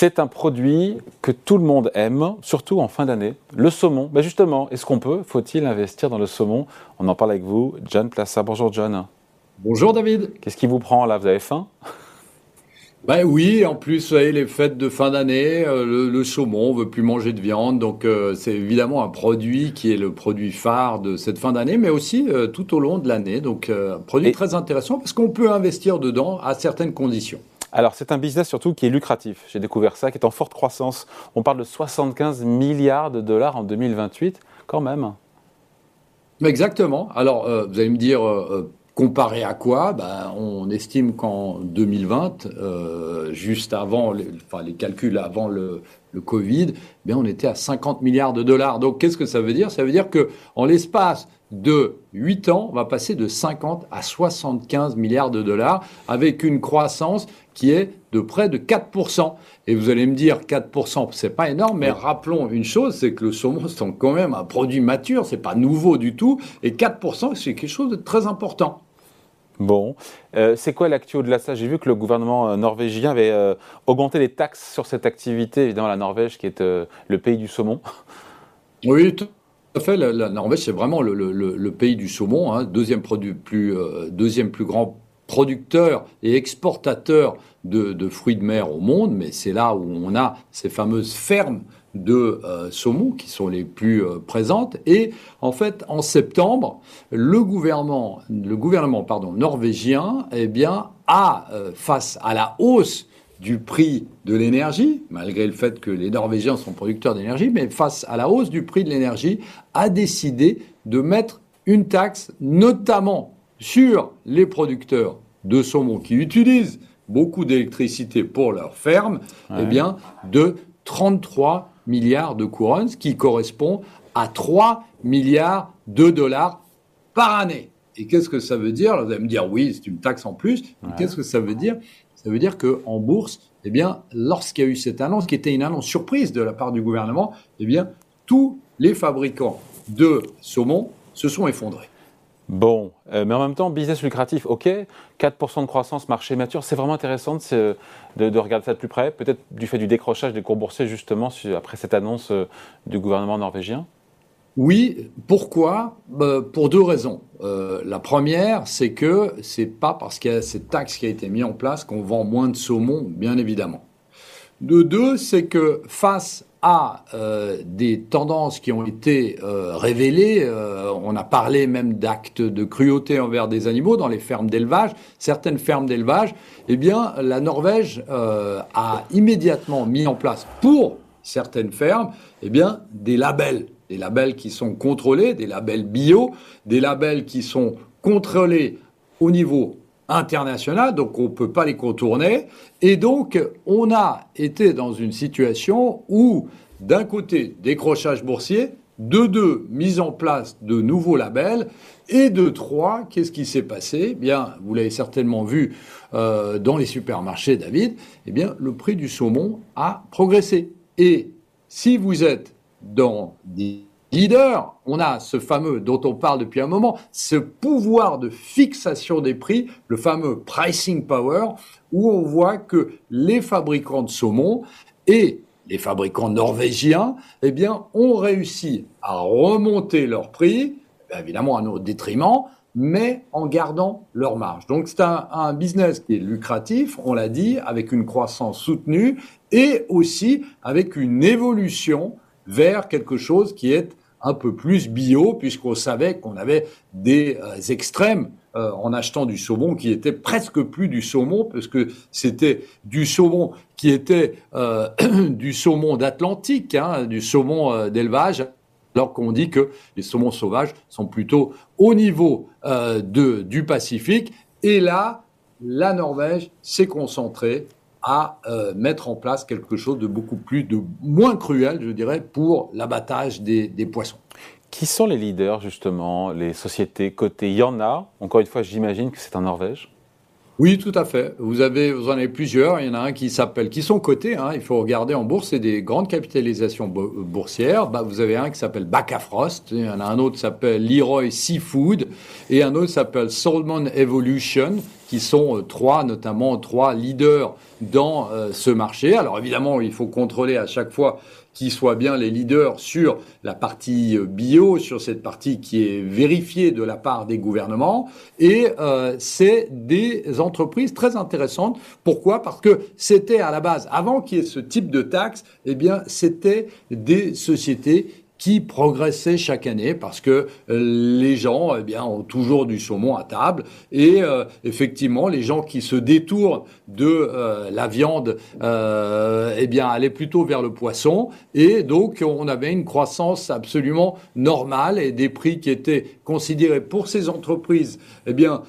C'est un produit que tout le monde aime, surtout en fin d'année. Le saumon. Ben justement, est-ce qu'on peut, faut-il investir dans le saumon? On en parle avec vous, John Plassa. Bonjour John. Bonjour David. Qu'est-ce qui vous prend là? Vous avez faim? Ben oui, en plus, vous savez, les fêtes de fin d'année, euh, le, saumon, on veut plus manger de viande, donc euh, c'est évidemment un produit qui est le produit phare de cette fin d'année, mais aussi euh, tout au long de l'année. Donc un produit très intéressant parce qu'on peut investir dedans à certaines conditions. Alors c'est un business surtout qui est lucratif. J'ai découvert ça, qui est en forte croissance. On parle de 75 milliards de dollars en 2028, quand même. Exactement. Alors vous allez me dire Comparé à quoi? Ben, On estime qu'en 2020, euh, juste avant, les, enfin, les calculs avant le, Covid, ben, on était à 50 milliards de dollars. Donc qu'est-ce que ça veut dire? Ça veut dire qu'en l'espace de 8 ans, on va passer de 50 à 75 milliards de dollars avec une croissance qui est de près de 4%. Et vous allez me dire 4%, c'est pas énorme, mais rappelons une chose, c'est que le saumon, c'est quand même un produit mature, c'est pas nouveau du tout, et 4%, c'est quelque chose de très important. Bon, euh, c'est quoi l'actu au-delà de ça? J'ai vu que le gouvernement euh, norvégien avait euh, augmenté les taxes sur cette activité, évidemment la Norvège qui est le pays du saumon. Oui, tout à fait. La, Norvège, c'est vraiment le, pays du saumon, hein. plus, deuxième plus grand producteur et exportateur de, fruits de mer au monde, mais c'est là où on a ces fameuses fermes de euh, saumon qui sont les plus euh, présentes. Et en fait, en septembre, le gouvernement, norvégien eh a, euh, face à la hausse du prix de l'énergie, malgré le fait que les Norvégiens sont producteurs d'énergie, mais face à la hausse du prix de l'énergie, a décidé de mettre une taxe, notamment sur les producteurs de saumon qui utilisent beaucoup d'électricité pour leur ferme, eh bien, de 33 milliards de couronnes, ce qui correspond à 3 milliards de dollars par année. Et qu'est-ce que ça veut dire? Vous allez me dire, oui, c'est une taxe en plus. Qu'est-ce que ça veut dire? Ça veut dire qu'en bourse, eh lorsqu'il y a eu cette annonce, qui était une annonce surprise de la part du gouvernement, eh tous les fabricants de saumon se sont effondrés. Bon, euh, mais en même temps, business lucratif, ok, 4% de croissance, marché mature, c'est vraiment intéressant de, de, regarder ça de plus près, peut-être du fait du décrochage des cours boursiers justement après cette annonce euh, du gouvernement norvégien Oui, pourquoi? Bah, Pour deux raisons. Euh, la première, c'est que c'est pas parce qu'il y a cette taxe qui a été mise en place qu'on vend moins de saumon, bien évidemment. De deux, c'est que face à euh, des tendances qui ont été euh, révélées. On a parlé même d'actes de cruauté envers des animaux dans les fermes d'élevage. Certaines fermes d'élevage, eh bien, la Norvège a immédiatement mis en place pour certaines fermes, eh bien, des labels, des labels qui sont contrôlés, des labels bio, des labels qui sont contrôlés au niveau international, donc on ne peut pas les contourner. Et donc, on a été dans une situation où, d'un côté, décrochage boursier, de deux, mise en place de nouveaux labels, et de trois, qu'est-ce qui s'est passé? Eh Bien, vous l'avez certainement vu euh, dans les supermarchés, David. Eh bien, le prix du saumon a progressé. Et si vous êtes dans des leader, on a ce fameux dont on parle depuis un moment, ce pouvoir de fixation des prix, le fameux pricing power, où on voit que les fabricants de saumon et les fabricants norvégiens, eh bien, ont réussi à remonter leurs prix, évidemment à notre détriment, mais en gardant leur marge. Donc c'est un, business qui est lucratif, on l'a dit, avec une croissance soutenue et aussi avec une évolution vers quelque chose qui est un peu plus bio, puisqu'on savait qu'on avait des euh, extrêmes euh, en achetant du saumon qui était presque plus du saumon, parce que c'était du saumon qui était euh, du saumon d'Atlantique, hein, du saumon d'élevage, alors qu'on dit que les saumons sauvages sont plutôt au niveau de, du Pacifique. Et là, la Norvège s'est concentrée à euh, mettre en place quelque chose de beaucoup plus, de moins cruel, je dirais, pour l'abattage des, poissons. Qui sont les leaders, justement, les sociétés cotées? Il y en a, encore une fois, j'imagine que c'est en Norvège Oui, tout à fait. Vous avez, vous en avez plusieurs. Il y en a un qui s'appelle, qui sont cotés. Hein, il faut regarder en bourse, c'est des grandes capitalisations boursières. Bah, vous avez un qui s'appelle Bacafrost. Il y en a un autre qui s'appelle Leroy Seafood et un autre qui s'appelle Salmon Evolution, qui sont euh, trois, notamment trois leaders dans euh, ce marché. Alors évidemment, il faut contrôler à chaque fois qui soient bien les leaders sur la partie euh, bio, sur cette partie qui est vérifiée de la part des gouvernements. Et euh, c'est des entreprises très intéressantes. Pourquoi? Parce que c'était à la base, avant qu'il y ait ce type de taxe, eh bien, c'était des sociétés qui progressait chaque année parce que euh, les gens eh bien, ont toujours du saumon à table et euh, effectivement les gens qui se détournent de euh, la viande eh bien allaient plutôt vers le poisson et donc on avait une croissance absolument normale et des prix qui étaient considérés pour ces entreprises eh bien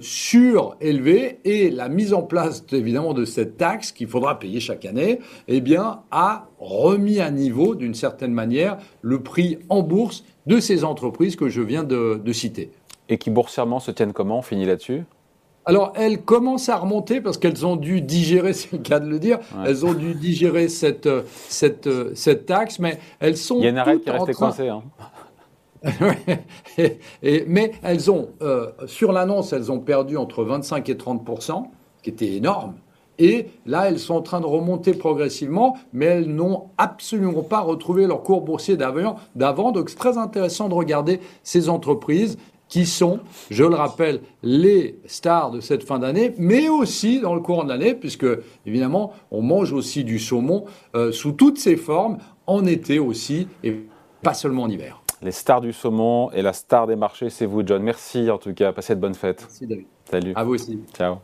surélevés et la mise en place évidemment de cette taxe qu'il faudra payer chaque année eh bien a remis à niveau d'une certaine manière le prix en bourse de ces entreprises que je viens de, citer. Et qui boursièrement se tiennent comment? On finit là-dessus? Alors, elles commencent à remonter parce qu'elles ont dû digérer, c'est le cas de le dire, elles ont dû digérer cette, cette, cette taxe, mais elles sont. Il y a une arrêt qui est resté coincée. Hein. mais elles ont, euh, sur l'annonce, elles ont perdu entre 25 et 30 ce qui était énorme. Et là, elles sont en train de remonter progressivement, mais elles n'ont absolument pas retrouvé leur cours boursier d'avant. Donc c'est très intéressant de regarder ces entreprises qui sont, je le rappelle, les stars de cette fin d'année, mais aussi dans le courant de l'année, puisque évidemment, on mange aussi du saumon euh, sous toutes ses formes, en été aussi, et pas seulement en hiver. Les stars du saumon et la star des marchés, c'est vous, John. Merci en tout cas. Passez de bonnes fêtes. Merci, David. Salut. À vous aussi. Ciao.